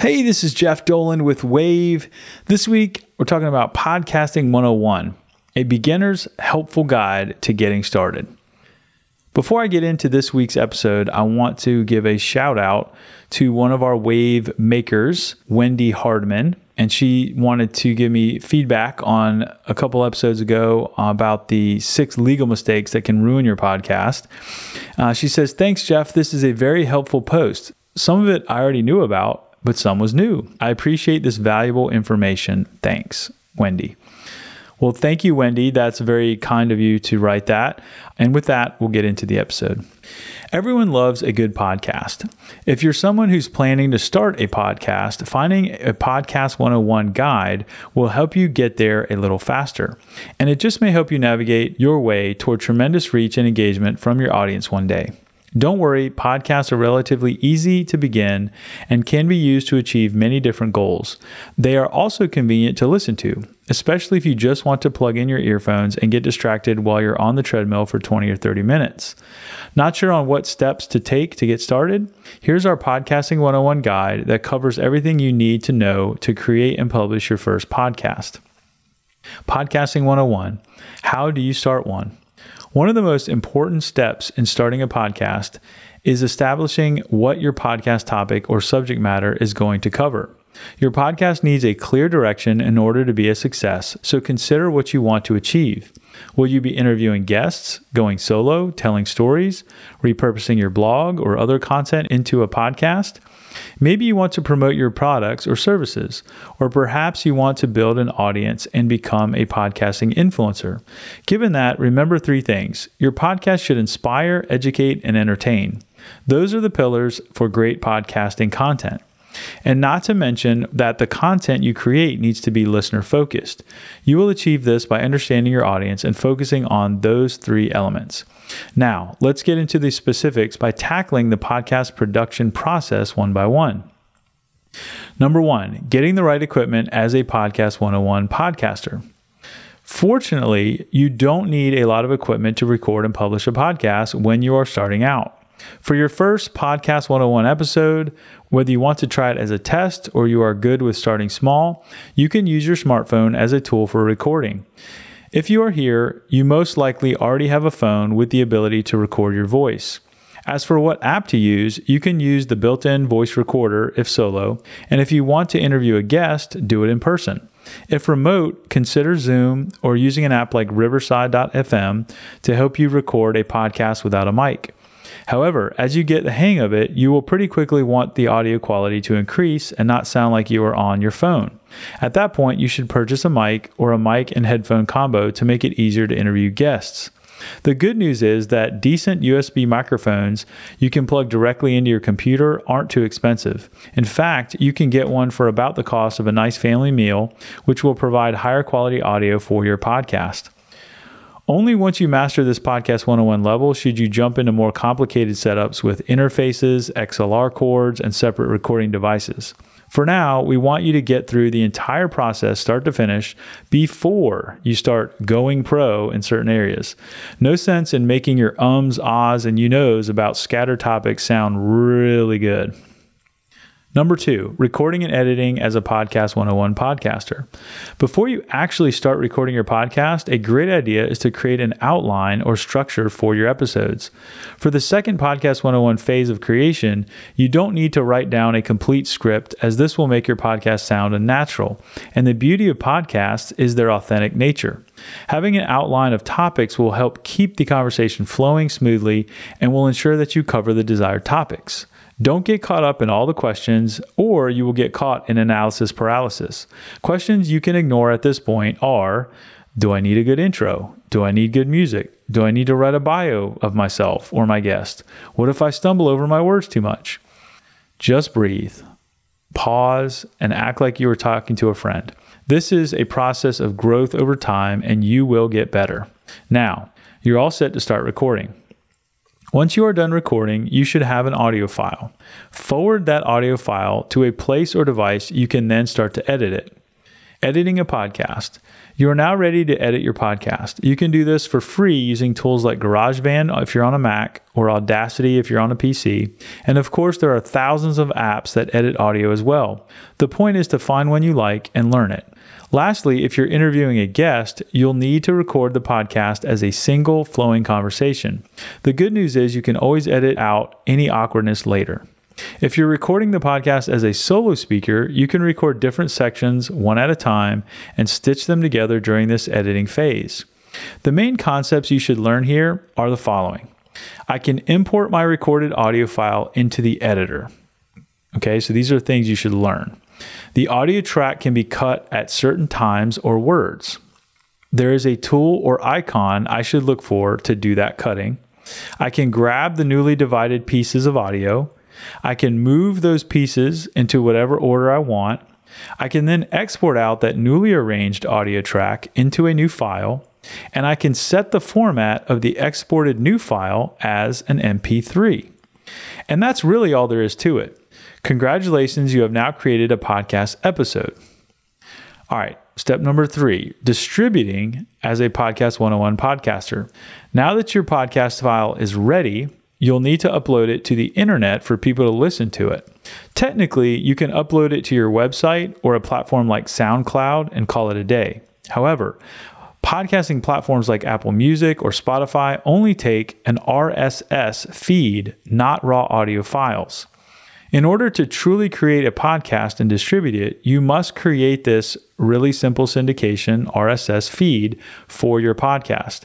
Hey, this is Jeff Dolan with Wavve. This week, we're talking about Podcasting 101, a beginner's helpful guide to getting started. Before I get into this week's episode, I want to give a shout out to one of our Wavve makers, Wendy Hardman. And she wanted to give me feedback on a couple episodes ago about the six legal mistakes that can ruin your podcast. Uh, she says, Thanks, Jeff. This is a very helpful post. Some of it I already knew about, but some was new. I appreciate this valuable information. Thanks, Wendy. Well, thank you, Wendy. That's very kind of you to write that. And with that, we'll get into the episode. Everyone loves a good podcast. If you're someone who's planning to start a podcast, finding a Podcast 101 guide will help you get there a little faster. And it just may help you navigate your way toward tremendous reach and engagement from your audience one day. Don't worry, podcasts are relatively easy to begin and can be used to achieve many different goals. They are also convenient to listen to, especially if you just want to plug in your earphones and get distracted while you're on the treadmill for 20 or 30 minutes. Not sure on what steps to take to get started? Here's our Podcasting 101 guide that covers everything you need to know to create and publish your first podcast. Podcasting 101 How do you start one? One of the most important steps in starting a podcast is establishing what your podcast topic or subject matter is going to cover. Your podcast needs a clear direction in order to be a success, so consider what you want to achieve. Will you be interviewing guests, going solo, telling stories, repurposing your blog or other content into a podcast? Maybe you want to promote your products or services, or perhaps you want to build an audience and become a podcasting influencer. Given that, remember three things your podcast should inspire, educate, and entertain. Those are the pillars for great podcasting content. And not to mention that the content you create needs to be listener focused. You will achieve this by understanding your audience and focusing on those three elements. Now, let's get into the specifics by tackling the podcast production process one by one. Number one, getting the right equipment as a Podcast 101 podcaster. Fortunately, you don't need a lot of equipment to record and publish a podcast when you are starting out. For your first Podcast 101 episode, whether you want to try it as a test or you are good with starting small, you can use your smartphone as a tool for recording. If you are here, you most likely already have a phone with the ability to record your voice. As for what app to use, you can use the built in voice recorder if solo, and if you want to interview a guest, do it in person. If remote, consider Zoom or using an app like Riverside.fm to help you record a podcast without a mic. However, as you get the hang of it, you will pretty quickly want the audio quality to increase and not sound like you are on your phone. At that point, you should purchase a mic or a mic and headphone combo to make it easier to interview guests. The good news is that decent USB microphones you can plug directly into your computer aren't too expensive. In fact, you can get one for about the cost of a nice family meal, which will provide higher quality audio for your podcast. Only once you master this Podcast 101 level should you jump into more complicated setups with interfaces, XLR cords, and separate recording devices. For now, we want you to get through the entire process, start to finish, before you start going pro in certain areas. No sense in making your ums, ahs, and you knows about scatter topics sound really good. Number two, recording and editing as a Podcast 101 podcaster. Before you actually start recording your podcast, a great idea is to create an outline or structure for your episodes. For the second Podcast 101 phase of creation, you don't need to write down a complete script, as this will make your podcast sound unnatural. And the beauty of podcasts is their authentic nature. Having an outline of topics will help keep the conversation flowing smoothly and will ensure that you cover the desired topics. Don't get caught up in all the questions, or you will get caught in analysis paralysis. Questions you can ignore at this point are Do I need a good intro? Do I need good music? Do I need to write a bio of myself or my guest? What if I stumble over my words too much? Just breathe, pause, and act like you were talking to a friend. This is a process of growth over time, and you will get better. Now, you're all set to start recording. Once you are done recording, you should have an audio file. Forward that audio file to a place or device you can then start to edit it. Editing a podcast. You are now ready to edit your podcast. You can do this for free using tools like GarageBand if you're on a Mac or Audacity if you're on a PC. And of course, there are thousands of apps that edit audio as well. The point is to find one you like and learn it. Lastly, if you're interviewing a guest, you'll need to record the podcast as a single flowing conversation. The good news is you can always edit out any awkwardness later. If you're recording the podcast as a solo speaker, you can record different sections one at a time and stitch them together during this editing phase. The main concepts you should learn here are the following I can import my recorded audio file into the editor. Okay, so these are things you should learn. The audio track can be cut at certain times or words. There is a tool or icon I should look for to do that cutting. I can grab the newly divided pieces of audio. I can move those pieces into whatever order I want. I can then export out that newly arranged audio track into a new file, and I can set the format of the exported new file as an MP3. And that's really all there is to it. Congratulations, you have now created a podcast episode. All right, step number three distributing as a Podcast 101 podcaster. Now that your podcast file is ready, you'll need to upload it to the internet for people to listen to it. Technically, you can upload it to your website or a platform like SoundCloud and call it a day. However, podcasting platforms like Apple Music or Spotify only take an RSS feed, not raw audio files. In order to truly create a podcast and distribute it, you must create this really simple syndication RSS feed for your podcast.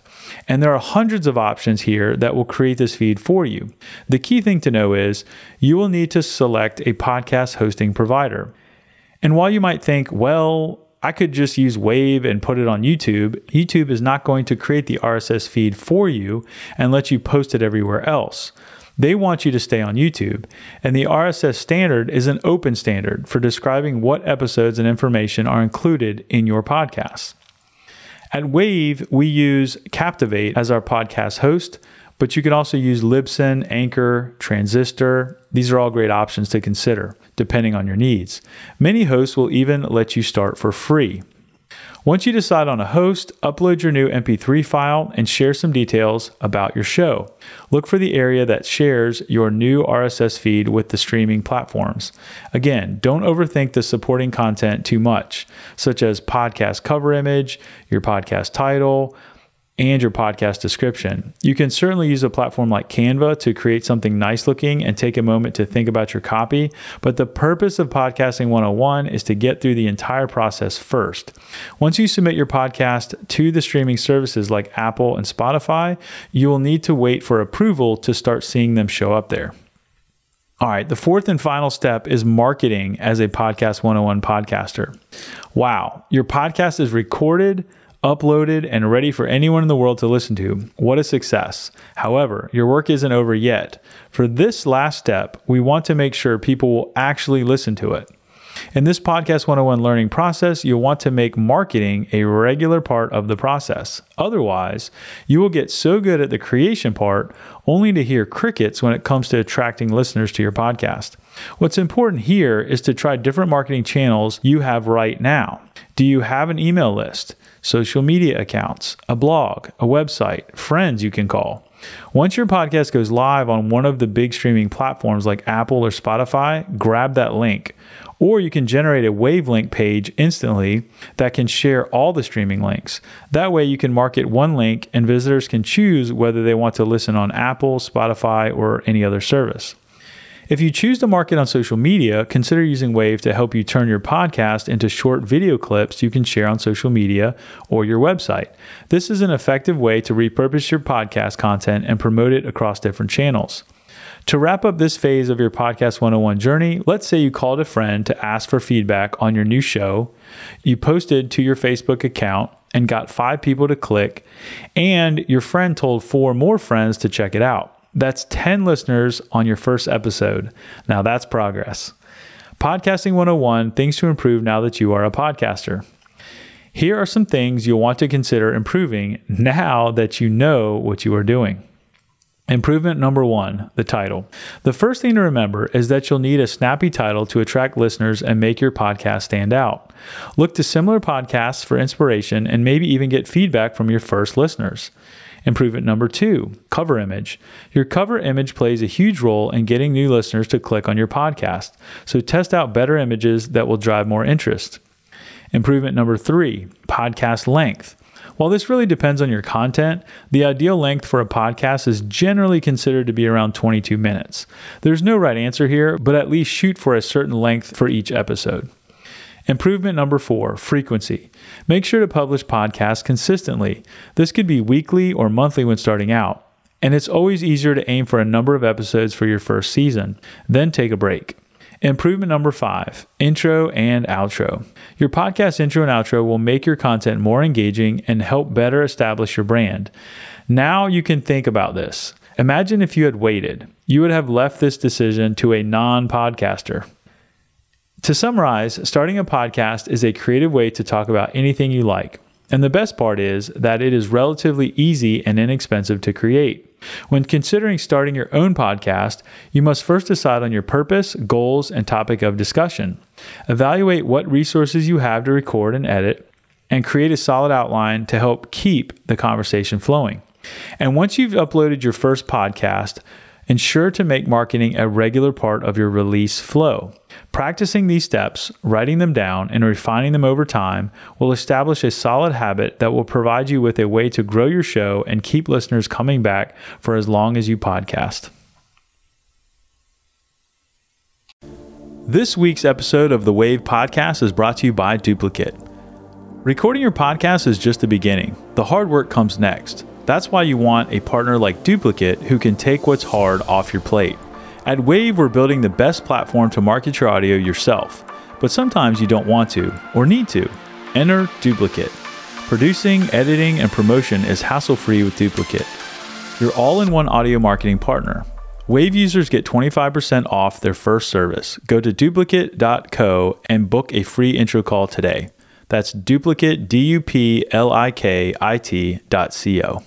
And there are hundreds of options here that will create this feed for you. The key thing to know is you will need to select a podcast hosting provider. And while you might think, well, I could just use Wavve and put it on YouTube. YouTube is not going to create the RSS feed for you and let you post it everywhere else. They want you to stay on YouTube. And the RSS standard is an open standard for describing what episodes and information are included in your podcast. At Wavve, we use Captivate as our podcast host, but you can also use Libsyn, Anchor, Transistor. These are all great options to consider, depending on your needs. Many hosts will even let you start for free. Once you decide on a host, upload your new MP3 file and share some details about your show. Look for the area that shares your new RSS feed with the streaming platforms. Again, don't overthink the supporting content too much, such as podcast cover image, your podcast title, and your podcast description. You can certainly use a platform like Canva to create something nice looking and take a moment to think about your copy, but the purpose of Podcasting 101 is to get through the entire process first. Once you submit your podcast to the streaming services like Apple and Spotify, you will need to wait for approval to start seeing them show up there. All right, the fourth and final step is marketing as a Podcast 101 podcaster. Wow, your podcast is recorded uploaded, and ready for anyone in the world to listen to. What a success. However, your work isn't over yet. For this last step, we want to make sure people will actually listen to it. In this Podcast 101 learning process, you'll want to make marketing a regular part of the process. Otherwise, you will get so good at the creation part only to hear crickets when it comes to attracting listeners to your podcast. What's important here is to try different marketing channels you have right now. Do you have an email list? Social media accounts, a blog, a website, friends you can call. Once your podcast goes live on one of the big streaming platforms like Apple or Spotify, grab that link. Or you can generate a Wavelink page instantly that can share all the streaming links. That way, you can market one link and visitors can choose whether they want to listen on Apple, Spotify, or any other service. If you choose to market on social media, consider using Wavve to help you turn your podcast into short video clips you can share on social media or your website. This is an effective way to repurpose your podcast content and promote it across different channels. To wrap up this phase of your Podcast 101 journey, let's say you called a friend to ask for feedback on your new show. You posted to your Facebook account and got five people to click, and your friend told four more friends to check it out. That's 10 listeners on your first episode. Now that's progress. Podcasting 101 Things to Improve Now That You Are a Podcaster. Here are some things you'll want to consider improving now that you know what you are doing. Improvement number one the title. The first thing to remember is that you'll need a snappy title to attract listeners and make your podcast stand out. Look to similar podcasts for inspiration and maybe even get feedback from your first listeners. Improvement number two cover image. Your cover image plays a huge role in getting new listeners to click on your podcast, so test out better images that will drive more interest. Improvement number three podcast length. While this really depends on your content, the ideal length for a podcast is generally considered to be around 22 minutes. There's no right answer here, but at least shoot for a certain length for each episode. Improvement number four frequency. Make sure to publish podcasts consistently. This could be weekly or monthly when starting out. And it's always easier to aim for a number of episodes for your first season, then take a break. Improvement number five intro and outro. Your podcast intro and outro will make your content more engaging and help better establish your brand. Now you can think about this. Imagine if you had waited, you would have left this decision to a non podcaster. To summarize, starting a podcast is a creative way to talk about anything you like. And the best part is that it is relatively easy and inexpensive to create. When considering starting your own podcast, you must first decide on your purpose, goals, and topic of discussion. Evaluate what resources you have to record and edit, and create a solid outline to help keep the conversation flowing. And once you've uploaded your first podcast, ensure to make marketing a regular part of your release flow. Practicing these steps, writing them down, and refining them over time will establish a solid habit that will provide you with a way to grow your show and keep listeners coming back for as long as you podcast. This week's episode of the Wavve Podcast is brought to you by Duplikit. Recording your podcast is just the beginning, the hard work comes next. That's why you want a partner like Duplikit who can take what's hard off your plate. At Wavve, we're building the best platform to market your audio yourself, but sometimes you don't want to or need to. Enter Duplikit. Producing, editing, and promotion is hassle free with Duplikit. Your all in one audio marketing partner. Wavve users get 25% off their first service. Go to duplikit.co and book a free intro call today. That's duplikit, D U P L I K I T dot C O.